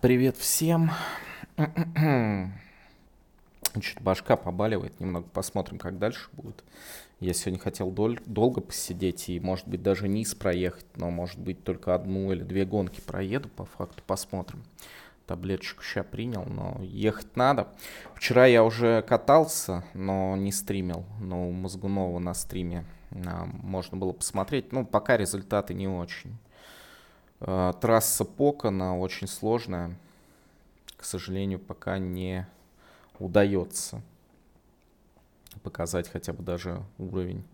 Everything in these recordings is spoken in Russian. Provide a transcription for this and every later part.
Привет всем. Чуть башка побаливает, немного посмотрим, как дальше будет. Я сегодня хотел дол- долго посидеть и, может быть, даже низ проехать, но, может быть, только одну или две гонки проеду, по факту посмотрим. Таблеточку сейчас принял, но ехать надо. Вчера я уже катался, но не стримил, но у Мозгунова на стриме а, можно было посмотреть. Ну, пока результаты не очень. А, трасса Покона очень сложная. К сожалению, пока не удается показать хотя бы даже уровень,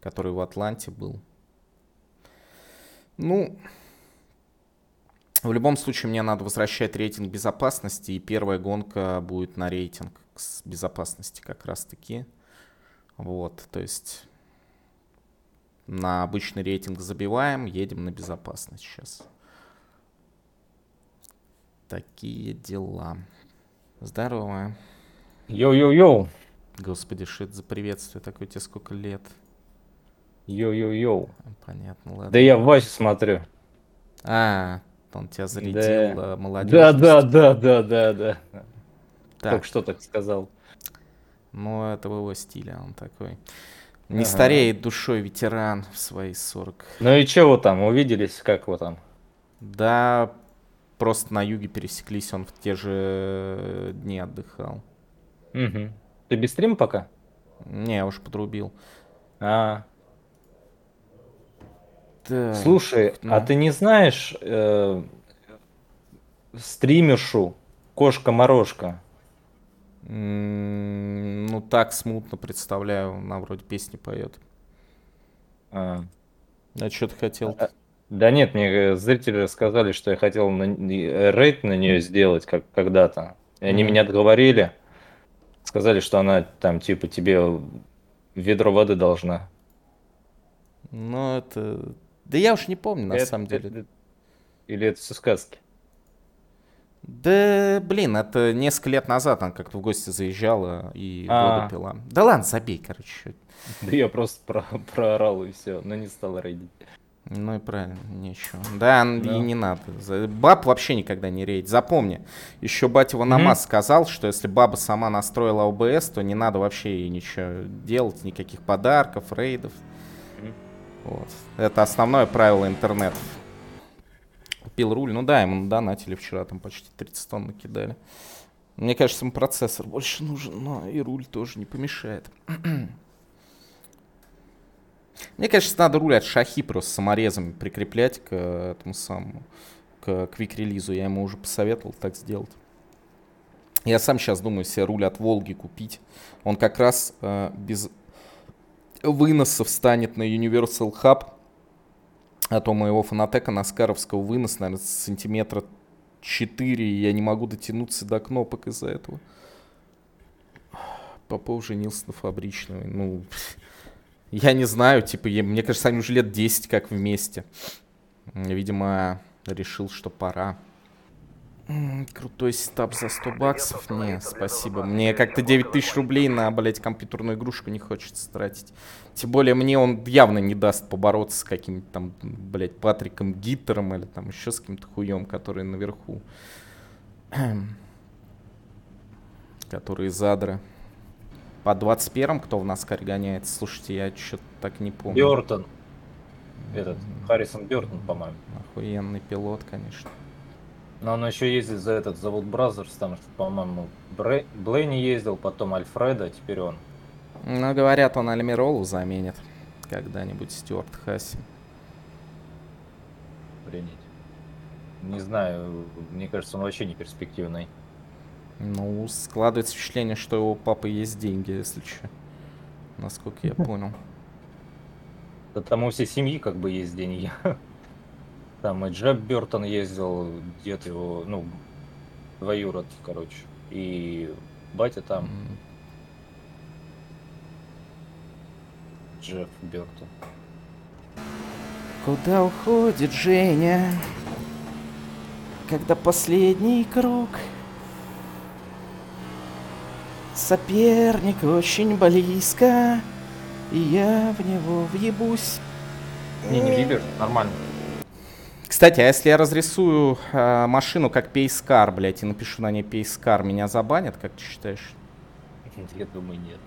который в Атланте был. Ну, в любом случае мне надо возвращать рейтинг безопасности, и первая гонка будет на рейтинг безопасности как раз таки. Вот, то есть на обычный рейтинг забиваем, едем на безопасность сейчас. Такие дела. Здорово. Йоу-йоу-йоу. Господи, что это за приветствие такое? Тебе сколько лет? Йоу-йоу-йоу. Понятно, ладно. Да я в Васю смотрю. А, он тебя зарядил, Да. да. молодежь. Да, да, да, да, да, да. Так, Только что так сказал. ну это в его стиле, он такой. Не Ага. стареет душой ветеран в свои 40. Ну и чего там, увиделись, как вы там? Да, просто на юге пересеклись, он в те же дни отдыхал. Мгм. Ты без стрима пока? Не, я уж подрубил. А, Так, слушай, а ну. ты не знаешь э, стримершу Кошка-Морошка? Ну так смутно представляю, она вроде песни поет. А. А что ты хотел? А, Да нет, мне э, зрители сказали, что я хотел на, э, рейд на нее сделать как когда-то. И они Мгм. меня отговорили. Сказали, что она там типа тебе ведро воды должна. Ну это... Да я уж не помню, на Это- самом деле. это- Или это все сказки? Да, блин, это несколько лет назад она как-то в гости заезжала и А. воду пила. Да ладно, забей, короче. Да я просто про проорал и все, но не стал рейдить. Ну и правильно, ничего. Да, н- Да. и не надо. За- Баб вообще никогда не рейд. Запомни, еще батя Ванамас сказал, что если баба сама настроила ОБС, то не надо вообще ей ничего делать, никаких подарков, рейдов. Мгм. Вот. Это основное правило интернета. Купил руль. Ну да, ему донатили вчера, там почти 30 тонн накидали. Мне кажется, ему процессор больше нужен, но и руль тоже не помешает. Мне кажется, надо руль от шахи просто саморезами прикреплять к э, этому самому, к квик-релизу. Я ему уже посоветовал так сделать. Я сам сейчас думаю себе руль от Волги купить. Он как раз э, без выносов станет на Universal Hub. А то моего фанатека Наскаровского вынос, наверное, сантиметра 4, и я не могу дотянуться до кнопок из-за этого. Попов женился на фабричной. Ну, я не знаю, типа, я- мне кажется, они уже лет 10 как вместе. Видимо, решил, что пора. Крутой сетап за 100 баксов? Не, спасибо. Мне как-то 9 тысяч рублей на, блядь, компьютерную игрушку не хочется тратить. Тем более мне он явно не даст побороться с каким-то там, блядь, Патриком Гиттером или там еще с каким-то хуем, который наверху. Которые задры. По 21 кто в Наскаре гоняется? Слушайте, я что-то так не помню. Бертон. Этот, Харрисон Бертон, по-моему. Охуенный пилот, конечно. Но он еще ездит за этот, за Wood Brothers, там, что, по-моему, Бре- Блейни ездил, потом Альфреда, а теперь он. Ну, говорят, он Альмиролу заменит когда-нибудь Стюарт Хасси. Охренеть. Не знаю, мне кажется, он вообще не перспективный. Ну, складывается впечатление, что у папы есть деньги, если что. Насколько я понял. Да там у всей семьи как бы есть деньги. Там и Джеб Бертон ездил, дед его, ну, двоюрод, короче. И батя там, М, Джефф Бертон. Куда уходит Женя? Когда последний круг? Соперник очень близко, и я в него въебусь. Не, не Бибер, нормально. Кстати, а если я разрисую э, машину как пейскар, блядь, и напишу на ней пейскар, меня забанят, как ты считаешь? Я думаю, нет.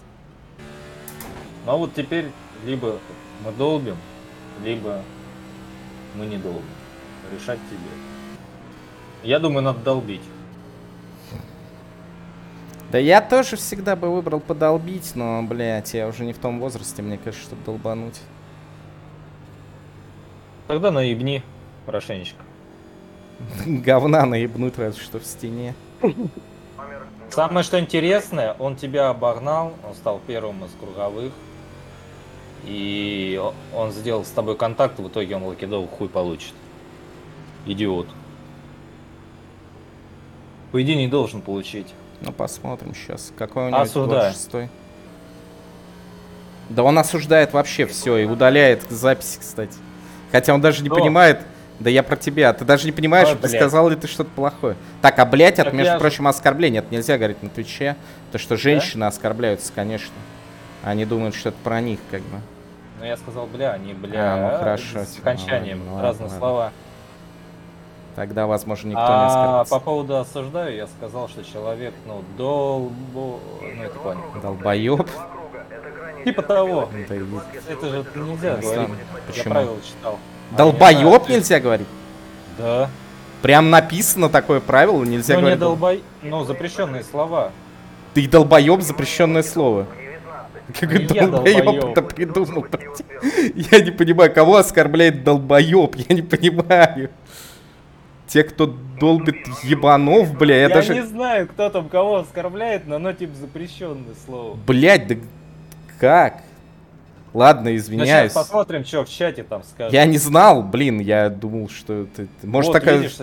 Ну а вот теперь либо мы долбим, либо мы не долбим. Решать тебе. Я думаю, надо долбить. Да я тоже всегда бы выбрал подолбить, но, блядь, я уже не в том возрасте, мне кажется, чтобы долбануть. Тогда наебни хорошенечко. Говна наебнуть разве что в стене. Самое что интересное, он тебя обогнал, он стал первым из круговых. И он сделал с тобой контакт, в итоге он лакидов хуй получит. Идиот. По идее не должен получить. Ну посмотрим сейчас, какой у него Осуждаю. шестой. Да он осуждает вообще все и удаляет записи, кстати. Хотя он даже не Кто? понимает. Да я про тебя. Ты даже не понимаешь, Ой, сказал ли ты что-то плохое. Так, а блять, это, между я прочим, оскорбление. Это нельзя говорить на Твиче. То, что женщины оскорбляются, конечно. Они думают, что это про них, как бы. Но я сказал бля, не бля. А, ну хорошо, С типа, окончанием. ладно, ладно, разные ладно. слова. Тогда, возможно, никто не а оскорбится. по поводу осуждаю, я сказал, что человек, ну, долбо... Ну, это понял. Долбоеб. Типа того. Да Это же нельзя Ну, говорить. Я правила читал. А, Долбоеб не нельзя говорить? Да. Прям написано такое правило, нельзя Ну, не говорить. долбой... Ну, запрещенные слова. Ты долбоеб запрещенное слово. Я долбоеб долбоёб. это придумал? Я не понимаю, кого оскорбляет долбоеб, я не понимаю. Те, кто долбит ебанов, бля, я, Я, даже... не знаю, кто там кого оскорбляет, но оно типа запрещенное слово. Блять, да как? Ладно, Ну, извиняюсь. сейчас посмотрим, что в чате там скажут. Я не знал, блин, я думал, что это... Может Вот, такая... видишь,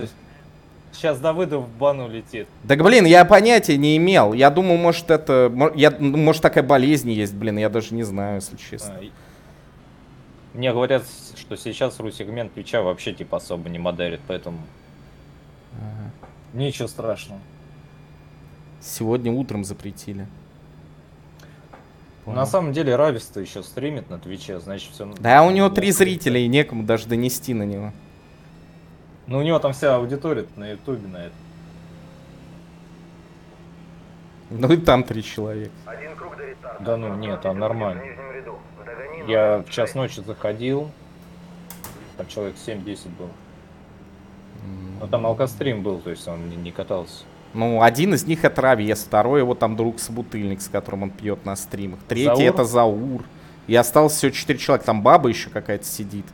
сейчас Давыдов в бану летит. Так, блин, я понятия не имел. Я думал, может, это... Я, ну, может, такая болезнь есть, блин, я даже не знаю, если честно. А, Мне говорят, что сейчас ру-сегмент Твича вообще типа особо не модерит, поэтому Ага. ничего страшного. Сегодня утром запретили. На самом деле Равис-то еще стримит на Твиче, значит все. Да, у него три зрителя, и некому даже донести на него. Ну у него там вся аудитория на Ютубе на это. Ну и там три человека. Один круг до рестарта. Да ну нет, там В нормально. Я в час 6. ночи заходил, там человек 7-10 был. Но там алкострим был, то есть он не катался. Ну, один из них это Равес, второй его там друг собутыльник, с которым он пьет на стримах. Третий Заур? это Заур. И осталось всего четыре человека. Там баба еще какая-то сидит.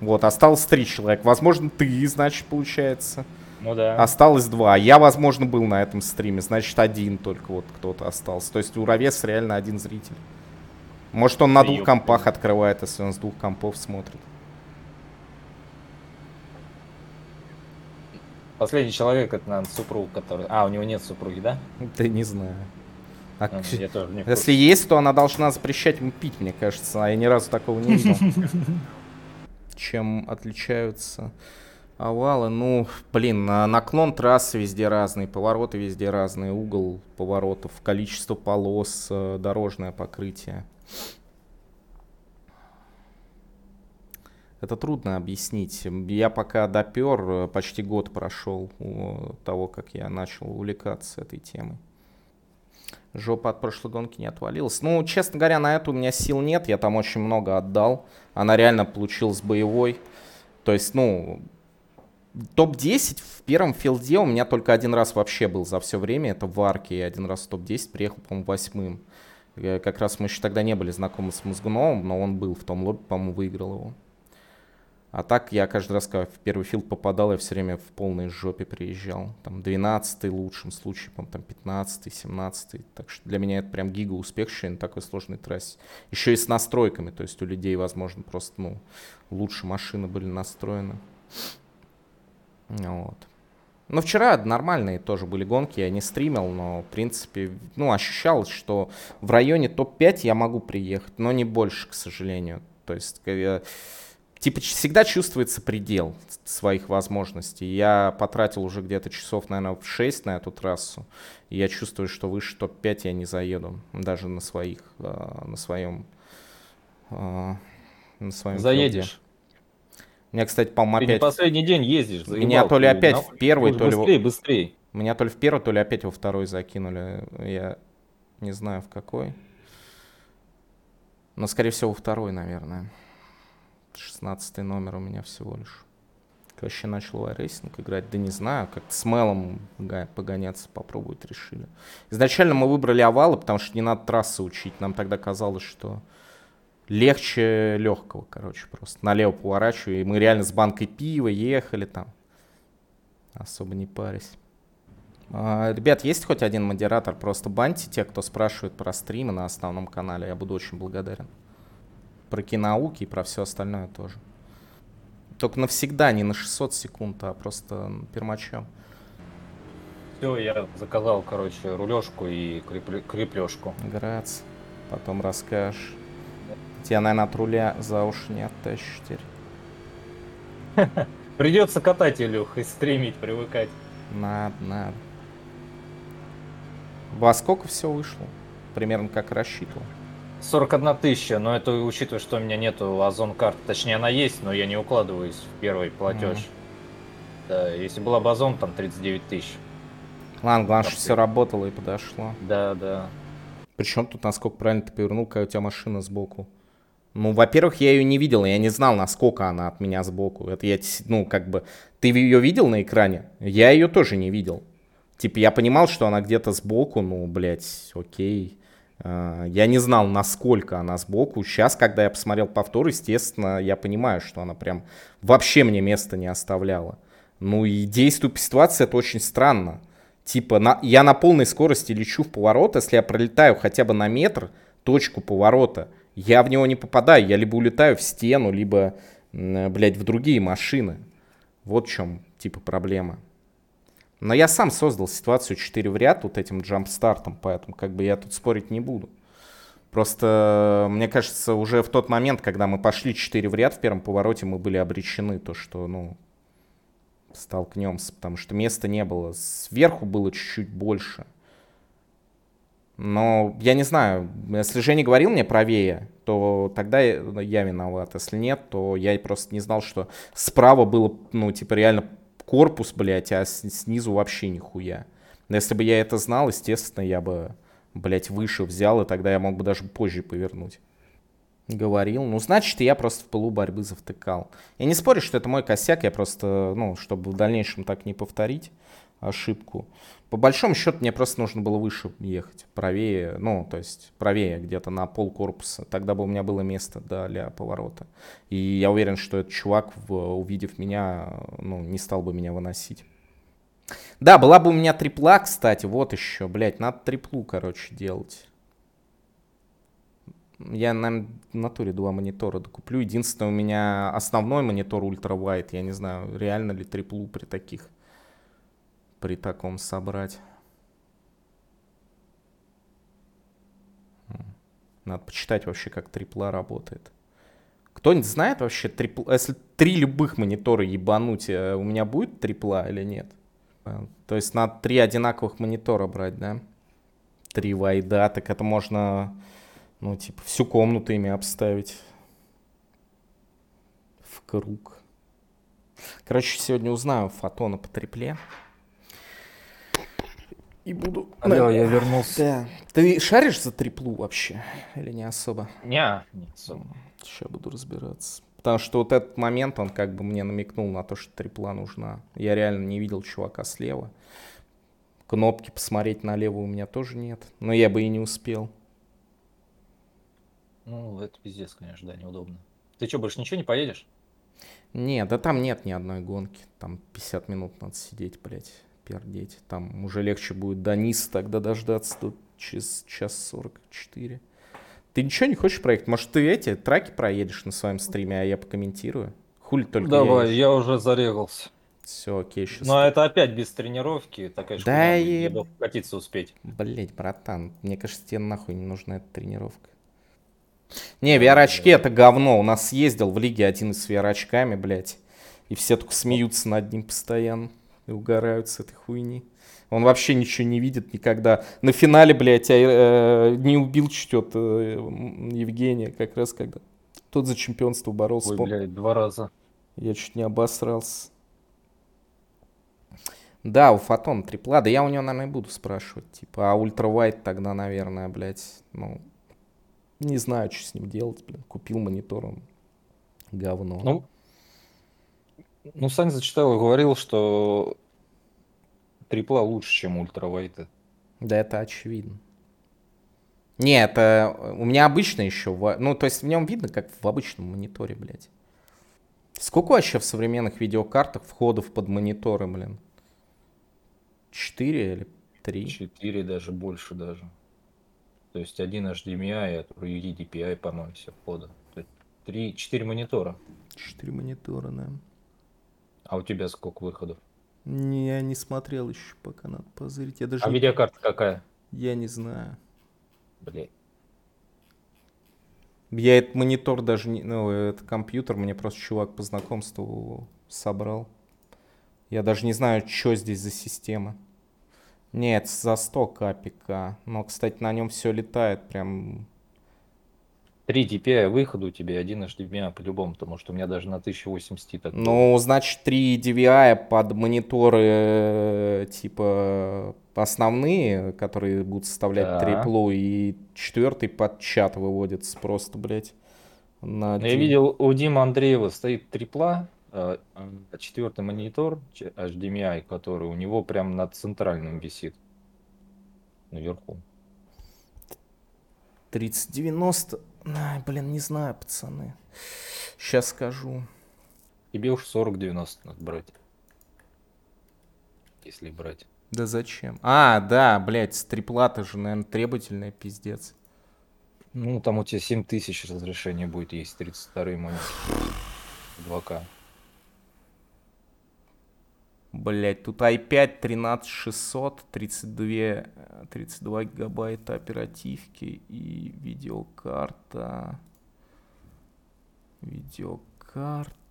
Вот, осталось три человека. Возможно, ты, значит, получается. Ну да. Осталось два. Я, возможно, был на этом стриме. Значит, один только вот кто-то остался. То есть у Равеса реально один зритель. Может, он на двух компах открывает, если он с двух компов смотрит. Последний человек это, наверное, супруг, который. А, у него нет супруги, да? Да не знаю. А А, я тоже не Если есть, то она должна запрещать ему пить, мне кажется. А я ни разу такого не видел. Чем отличаются овалы? Ну, блин, на- наклон трассы везде разный, повороты везде разные, угол поворотов, количество полос, э, дорожное покрытие. Это трудно объяснить. Я пока допер, э, почти год прошел у того, как я начал увлекаться этой темой. Жопа от прошлой гонки не отвалилась. Ну, честно говоря, на это у меня сил нет. Я там очень много отдал. Она реально получилась боевой. То есть, ну, топ-10 в первом филде у меня только один раз вообще был за все время. Это в Арке. Я один раз в топ-10 приехал, по-моему, восьмым. Э, Как раз мы еще тогда не были знакомы с Мозгуновым, но он был в том лобби, по-моему, выиграл его. А так я каждый раз, когда в первый филд попадал, я все время в полной жопе приезжал. Там 12 лучшем случае, там 15 17 Так что для меня это прям гига успех еще на такой сложной трассе. Еще и с настройками, то есть у людей, возможно, просто, ну, лучше машины были настроены. Вот. Ну, вчера нормальные тоже были гонки, я не стримил, но, в принципе, ну, ощущалось, что в районе топ-5 я могу приехать, но не больше, к сожалению. То есть, э, типа, всегда чувствуется предел своих возможностей. Я потратил уже где-то часов, наверное, в 6 на эту трассу, и я чувствую, что выше топ-5 я не заеду, даже на своих, э, на своем, э, на своем. Заедешь. Меня, кстати, по-моему, Ты не опять... последний день ездишь, Меня заебал то ли опять нахуй. в первый, то ли... Быстрее, быстрее. Меня то ли в первый, то ли опять во второй закинули. Я не знаю в какой. Но, скорее всего, во второй, наверное. 16 номер у меня всего лишь. Вообще начал iRacing играть, да не знаю, как-то с Мелом погоняться попробовать решили. Изначально мы выбрали овалы, потому что не надо трассы учить. Нам тогда казалось, что легче легкого, короче, просто. Налево поворачиваю, и мы реально с банкой пива ехали там. Особо не парясь. А, Ребят, есть хоть один модератор? Просто баньте те, кто спрашивает про стримы на основном канале. Я буду очень благодарен. Про кинауки и про все остальное тоже. Только навсегда, не на 600 секунд, а просто пермачом. Все, я заказал, короче, рулежку и креплешку. Грац. Потом расскажешь. Тебя, наверное, от руля за уши не оттащишь теперь. Придется катать, Илюх, и стримить, привыкать. Надо, надо. Во сколько все вышло? Примерно как рассчитывал. 41 тысяча, но это учитывая, что у меня нету озон карты. Точнее, она есть, но я не укладываюсь в первый платеж. Мгм. Да, если была бы озон, там 39 тысяч. Ладно, главное, что все работало и подошло. Да, да. Причем тут, насколько правильно ты повернул, какая у тебя машина сбоку. Ну, во-первых, я ее не видел, я не знал, насколько она от меня сбоку. Это я, ну, как бы, ты ее видел на экране? Я ее тоже не видел. Типа, я понимал, что она где-то сбоку, ну, блядь, окей. А, Я не знал, насколько она сбоку. Сейчас, когда я посмотрел повтор, естественно, я понимаю, что она прям вообще мне места не оставляла. Ну и действую по ситуации, это очень странно. Типа, на, я на полной скорости лечу в поворот, если я пролетаю хотя бы на метр точку поворота, я в него не попадаю. Я либо улетаю в стену, либо, блядь, в другие машины. Вот в чем, типа, проблема. Но я сам создал ситуацию 4 в ряд вот этим джампстартом, поэтому как бы я тут спорить не буду. Просто, мне кажется, уже в тот момент, когда мы пошли 4 в ряд в первом повороте, мы были обречены, то что, ну, столкнемся, потому что места не было. Сверху было чуть-чуть больше. Но я не знаю, если Женя говорил мне правее, то тогда я, я виноват. Если нет, то я просто не знал, что справа было, ну, типа, реально корпус, блядь, а снизу вообще нихуя. Но если бы я это знал, естественно, я бы, блядь, выше взял, и тогда я мог бы даже позже повернуть. Говорил. Ну, значит, я просто в пылу борьбы завтыкал. Я не спорю, что это мой косяк, я просто, ну, чтобы в дальнейшем так не повторить ошибку. По большому счету мне просто нужно было выше ехать, правее, ну, то есть правее где-то на пол корпуса. Тогда бы у меня было место для поворота. И я уверен, что этот чувак, увидев меня, ну, не стал бы меня выносить. Да, была бы у меня трипла, кстати, вот еще, блядь, надо триплу, короче, делать. Я, наверное, в натуре два монитора докуплю. Единственное, у меня основной монитор ультра-вайд. Я не знаю, реально ли триплу при таких, при таком собрать. Надо почитать вообще, как трипла работает. Кто-нибудь знает вообще, трипл... если три любых монитора ебануть, э, у меня будет трипла или нет? Э, То есть надо три одинаковых монитора брать, да? Три вайда, так это можно, ну, типа, всю комнату ими обставить. В круг. Короче, сегодня узнаю фотона по трипле. И буду... Алло, я вернулся. Да. Ты шаришь за триплу вообще? Или не особо? Не, не особо. Сейчас буду разбираться. Потому что вот этот момент, он как бы мне намекнул на то, что трипла нужна. Я реально не видел чувака слева. Кнопки посмотреть налево у меня тоже нет. Но я бы и не успел. Ну, это пиздец, конечно, да, неудобно. Ты что, больше ничего не поедешь? Нет, да там нет ни одной гонки. Там 50 минут надо сидеть, блядь, пердеть. Там уже легче будет до Ниса тогда дождаться до через час 44. Ты ничего не хочешь проехать? Может, ты эти траки проедешь на своем стриме, а я покомментирую? Хули только Давай, я уже зарегался. Все, окей, сейчас. Но это опять без тренировки, такая Да шкура, и- катиться успеть. Блять, братан, мне кажется, тебе нахуй не нужна эта тренировка. Не, VR-очки это говно. У нас ездил в лиге один с VR-очками, блядь. И все только смеются над ним постоянно. И угорают с этой хуйни. Он вообще ничего не видит никогда. На финале, блядь, а, э, не убил что-то Евгения, как раз когда тот за чемпионство боролся. Ой, пом- блядь, два раза. Я чуть не обосрался. Да, у Фотон трипла. Да я у него, наверное, буду спрашивать. Типа, а ультравайт тогда, наверное, блядь, ну, не знаю, что с ним делать, блин. Купил монитор, он говно. Ну, ну, Саня зачитал и говорил, что трипла лучше, чем ультравайты. Да, это очевидно. Не, это у меня обычно еще, в- ну, то есть в нем видно, как в обычном мониторе, блядь. Сколько вообще в современных видеокартах входов под мониторы, блин? Четыре или три? Четыре даже больше даже. То есть один HDMI, а другой DPI, по-моему, все входа. Три, четыре монитора. Четыре монитора, да. А у тебя сколько выходов? Не, я не смотрел еще, пока надо позырить. Я даже А не- видеокарта какая? Я не знаю. Блять. Я этот монитор даже не... Ну, этот компьютер мне просто чувак по знакомству собрал. Я даже не знаю, что здесь за система. Нет, за 100 капика. Но, кстати, на нем все летает прям... Три DPI выхода у тебя, и один HDMI по-любому, потому что у меня даже на 1080 так. Ну, значит, 3 DVI под мониторы э, типа основные, которые будут составлять Да. триплу, и четвертый под чат выводится просто, блядь. На Ну, Я видел, у Димы Андреева стоит трипла, а, четвертый монитор HDMI, который у него прям над центральным висит. Наверху. 3090. Ай, блин, не знаю, пацаны. Сейчас скажу. Тебе уж 40-90 надо брать. Если брать. Да зачем? А, да, блядь, стриплата же, наверное, требовательная, пиздец. Ну, там у тебя 7000 разрешение будет, есть 32 монитор. 2К. Блять, тут i5 13600, 32, э, 32 гигабайта оперативки и видеокарта. Видеокарта.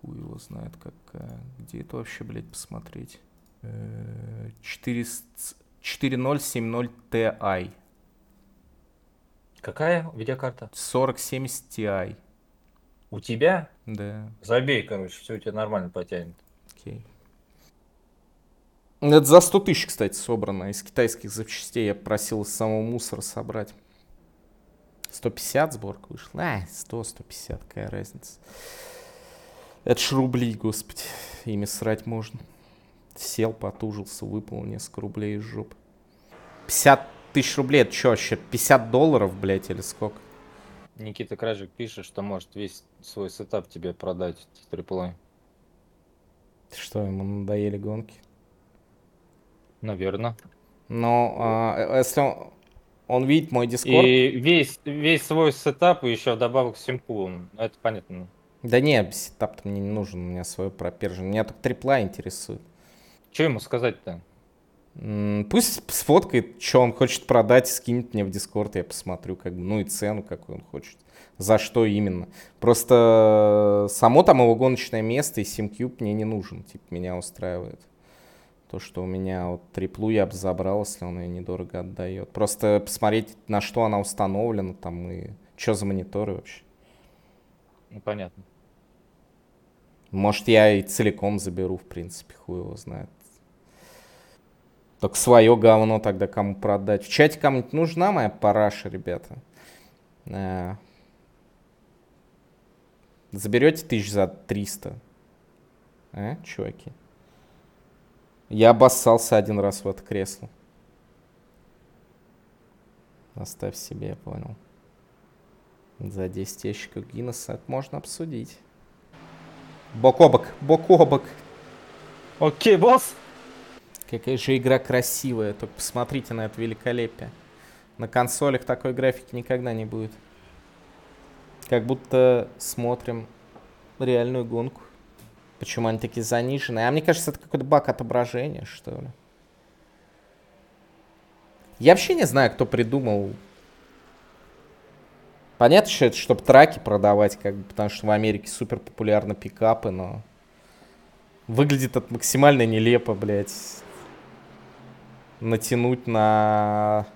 Хуй его знает какая. Где это вообще, блядь, посмотреть? Э, 400 4070 Ti. Какая видеокарта? 4070 Ti. У тебя? Да. Забей, короче, все у тебя нормально потянет. Окей. Это за 100 тысяч, кстати, собрано. Из китайских запчастей я просил из самого мусора собрать. 150 сборка вышла. А, 100, 150, какая разница. Это ж рубли, господи. Ими срать можно. Сел, потужился, выпал несколько рублей из жопы. 50 тысяч рублей, это что вообще? 50 долларов, блядь, или сколько? Никита Кражик пишет, что может весь свой сетап тебе продать триплой. Что, ему надоели гонки? Наверное. Но а, если он, он видит мой Discord... И весь, весь свой сетап и еще вдобавок симку. он- Это понятно. Да не, сетап-то мне не нужен, у меня свой пропержен. Меня только трипла интересует. Что ему сказать-то? Пусть сфоткает, что он хочет продать, скинет мне в Дискорд, я посмотрю, как бы, ну и цену, какую он хочет. За что именно. Просто само там его гоночное место и SimCube мне не нужен. Типа, меня устраивает. То, что у меня вот триплу я бы забрал, если он ее недорого отдает. Просто посмотреть, на что она установлена там и что за мониторы вообще. Ну, понятно. Может, я и целиком заберу, в принципе, хуй его знает. Только свое говно тогда кому продать. В чате кому-нибудь нужна моя параша, ребята? Э, Заберете тысяч за 300? А, чуваки? Я обоссался один раз в это кресло. Оставь себе, я понял. За 10 ящиков Гиннесса можно обсудить. Бок о бок, бок о бок. Окей, босс! Какая же игра красивая, только посмотрите на это великолепие. На консолях такой графики никогда не будет. Как будто смотрим реальную гонку. Почему они такие заниженные? А мне кажется, это какой-то баг отображения, что ли. Я вообще не знаю, кто придумал. Понятно, что это, чтобы траки продавать, как бы, потому что в Америке супер популярны пикапы, но выглядит это максимально нелепо, блядь. Натянуть на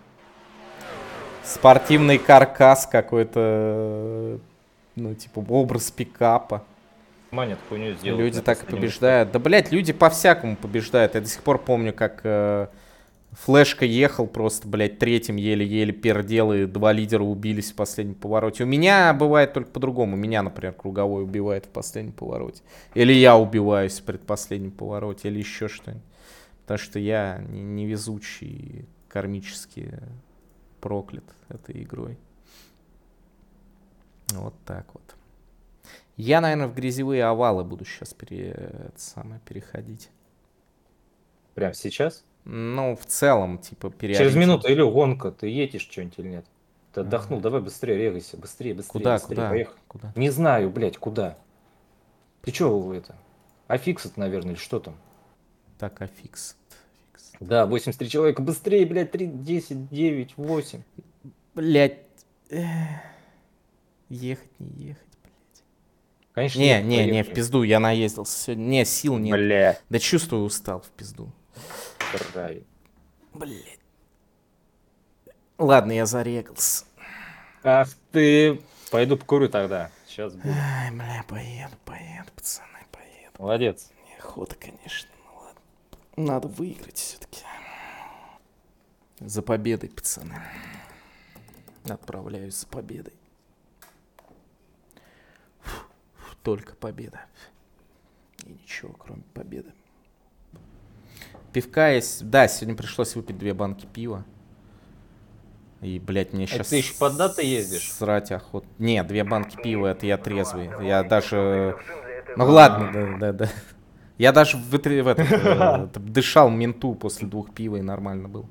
Спортивный каркас какой-то, ну, типа, образ пикапа. Манят хуйню сделал. Люди так и побеждают. Да, блядь, люди по-всякому побеждают. Я до сих пор помню, как э, Флешка ехал просто, блядь, третьим еле-еле пердел, и два лидера убились в последнем повороте. У меня бывает только по-другому. Меня, например, круговой убивает в последнем повороте. Или я убиваюсь в предпоследнем повороте, или еще что-нибудь. Потому что я не- невезучий, кармически проклят этой игрой. Вот так вот. Я, наверное, в грязевые овалы буду сейчас пере... это самое, переходить. Прям сейчас? Ну, в целом, типа, Через переориентироваться. минуту или гонка, ты едешь что-нибудь или нет? Ты отдохнул, давай быстрее регайся, быстрее, быстрее, Куда, быстрее, куда? поехали. Куда? Не знаю, блядь, куда. Ты чё это? А fix это, наверное, или что там? Так, а fix. fix. Да, 83 человека, быстрее, блядь, 3, 10, 9, 8. Блять. Ехать, не ехать, блядь. Конечно, Не, нет, не, не, в пизду, я наездился сегодня. Не, сил нет. Бля, Да чувствую, устал в пизду. правильно. Блять. Ладно, я зарегался. Ах ты, пойду покурю тогда. Сейчас буду. Ай, бля, поеду, поеду, пацаны, поеду. Молодец. Неохота, конечно. Надо выиграть все-таки. За победой, пацаны. Отправляюсь за победой. Фу, Только победа. И ничего, кроме победы. Пивка есть. Да, сегодня пришлось выпить две банки пива. И, блядь, мне А сейчас... ты ещё под даты ездишь? Срать охот. Не, две банки пива, это я трезвый. Я даже... Этого Ну ладно, да, да, да. Я даже в, в этот, э, дышал менту после двух пива и нормально был.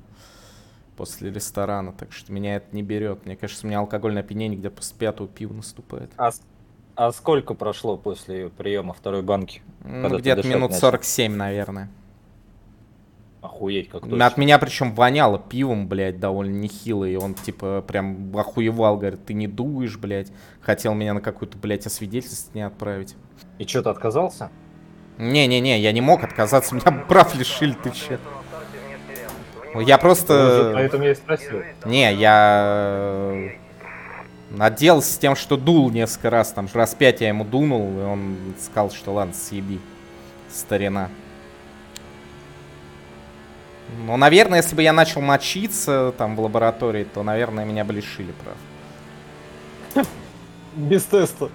После ресторана, так что меня это не берет. Мне кажется, у меня алкогольное опьянение где после пятого пива наступает. А, а сколько прошло после приема второй банки? Ну, где-то минут начал? 47, наверное. Охуеть, как От точно. меня причем воняло пивом, блядь, довольно нехило. И он, типа, прям охуевал, говорит, ты не дуешь, блядь. Хотел меня на какую-то, блядь, освидетельствование отправить. И что, ты отказался? Не-не-не, я не мог отказаться, меня прав лишили, ты че? Я просто... Поэтому я и спросил. Не, я э, отделался тем, что дул несколько раз. Там раз пять я ему дунул, и он сказал, что ладно, съеби, старина. Ну, наверное, если бы я начал мочиться там в лаборатории, то, наверное, меня бы лишили прав. Без теста.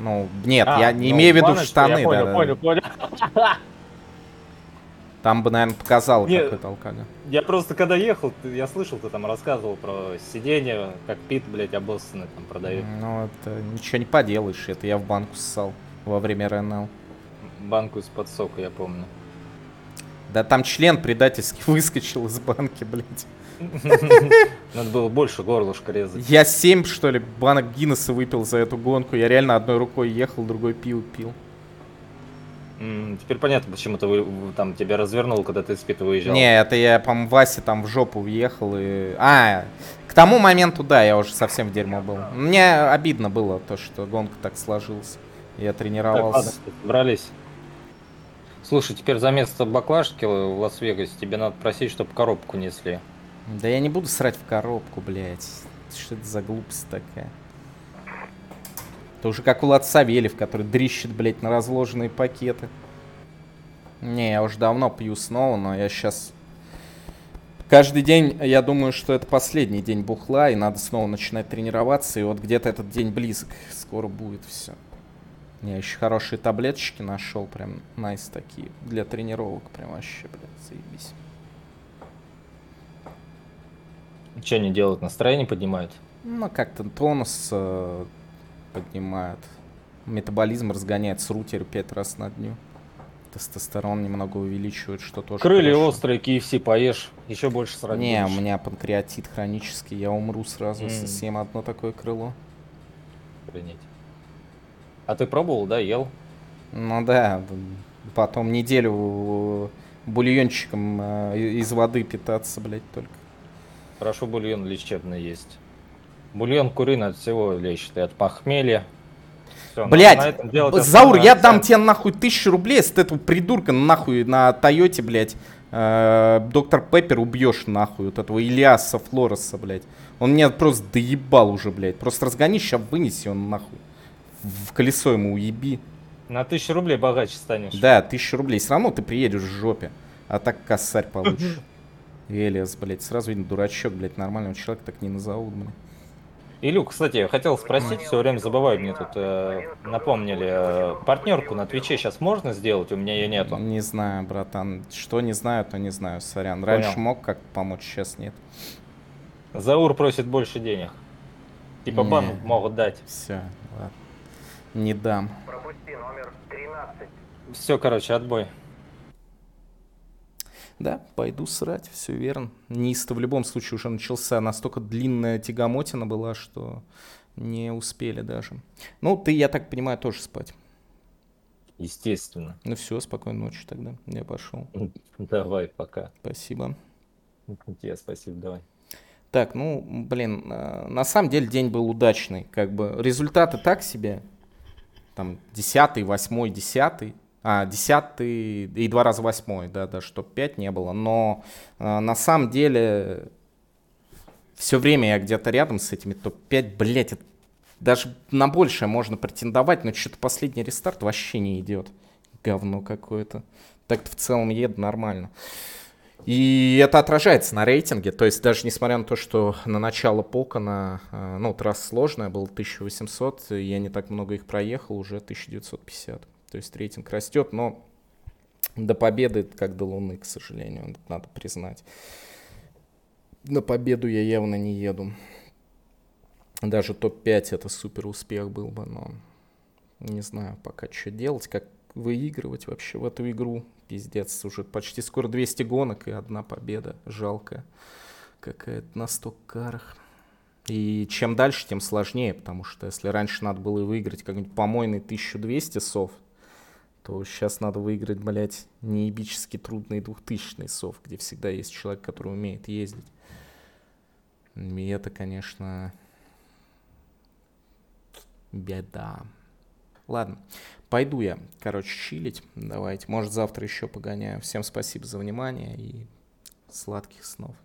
Ну, нет, А, я не ну, имею в виду штаны, Я понял, да, да. понял, понял. Там бы, наверное, показал Не- какой-то алкоголь. Я просто когда ехал, я слышал, ты там рассказывал про сиденье, как Пит, блядь, обоссанный там продает. Ну, это ничего не поделаешь, это я в банку ссал во время РНЛ. Банку из-под сока, я помню. Да там член предательски выскочил из банки, блядь. Надо было больше горлышко резать. Я 7, что ли, банок Гиннесса выпил за эту гонку. Я реально одной рукой ехал, другой пил. М, Теперь понятно, почему ты там тебя развернул, когда ты с Пита выезжал. Не, это я, по-моему, Васе там в жопу въехал и... А, к тому моменту, да, я уже совсем в дерьмо был. Мне обидно было то, что гонка так сложилась. Я Так, ладно, тренировался. собрались. Слушай, теперь за место баклажки в Лас-Вегасе тебе надо просить, чтобы коробку несли. Да я не буду срать в коробку, блядь. Что это за глупость такая? Это уже как Влад Савельев, который дрищет, блядь, на разложенные пакеты. Не, я уже давно пью снова, но я сейчас... Каждый день я думаю, что это последний день бухла, и надо снова начинать тренироваться, и вот где-то этот день близок. Скоро будет все. Я еще хорошие таблеточки нашел, прям найс такие, для тренировок, прям вообще, блядь, заебись. Что они делают? Настроение поднимают? Ну, как-то тонус э, поднимает. Метаболизм разгоняет с рутер 5 раз на дню. Тестостерон немного увеличивает, что тоже Крылья хорошо. острые, KFC поешь, еще больше срать Не, у меня панкреатит хронический, я умру сразу, М. съем одно такое крыло. Охренеть. А ты пробовал, да, ел? Ну да, потом неделю бульончиком э, из воды питаться, блядь, только. Хорошо бульон лечебный есть. Бульон куриный от всего лечит, и от похмелья. Всё, Блядь, Заур, я дам тебе нахуй тысячу рублей, если ты этого придурка нахуй на Тойоте, блядь, э, Доктор Пеппер убьешь нахуй вот этого Ильяса Флореса, блядь. Он меня просто доебал уже, блядь. Просто разгони, сейчас вынеси он нахуй. В колесо ему уеби. На тысячу рублей богаче станешь. Да, тысячу рублей. Все равно ты приедешь в жопе. А так косарь получишь. Элиас, блядь, сразу видно, дурачок, блядь, нормального человека так не назовут, блядь. Илюк, кстати, я хотел спросить, все время забываю, мне тут э, напомнили, э, партнерку на Твиче сейчас можно сделать? У меня ее нету. Не знаю, братан. Что не знаю, то не знаю, сорян. Раньше Понял. мог как помочь, сейчас нет. Заур просит больше денег. Типа Не. бан могут дать. Все, ладно. Не дам. Пропусти номер 13. Все, короче, отбой. Да, пойду срать, все верно. Низ-то в любом случае уже начался. Настолько длинная тягомотина была, что не успели даже. Ну, ты, я так понимаю, тоже спать. Естественно. Ну все, спокойной ночи тогда. Я пошел. Давай, пока. Спасибо. Тебе спасибо, давай. Так, ну, блин, э, на самом деле день был удачный. Как бы результаты так себе. Там десятый, восьмой, десятый. А, десятый и два раза восьмой, да, да, чтоб пять не было. Но э, на самом деле все время я где-то рядом с этими топ-5, блять, это даже на большее можно претендовать, но что-то последний рестарт вообще не идет. Говно какое-то. Так-то в целом еду нормально. И это отражается на рейтинге, то есть даже несмотря на то, что на начало Покона, э, ну, трасса сложная, было 1800, я не так много их проехал, уже 1950. То есть рейтинг растет, но до победы как до луны, к сожалению, надо признать. На победу я явно не еду. Даже топ-5 это супер успех был бы, но не знаю пока что делать, как выигрывать вообще в эту игру. Пиздец, уже почти скоро 200 гонок и одна победа. Жалко какая-то на стоккарах. И чем дальше, тем сложнее, потому что если раньше надо было выиграть какой-нибудь помойный 1200 сов, то сейчас надо выиграть, блядь, неебически трудный 2000 сов, где всегда есть человек, который умеет ездить. И это, конечно, беда. Ладно, пойду я, короче, чилить. Давайте, может, завтра еще погоняю. Всем спасибо за внимание и сладких снов.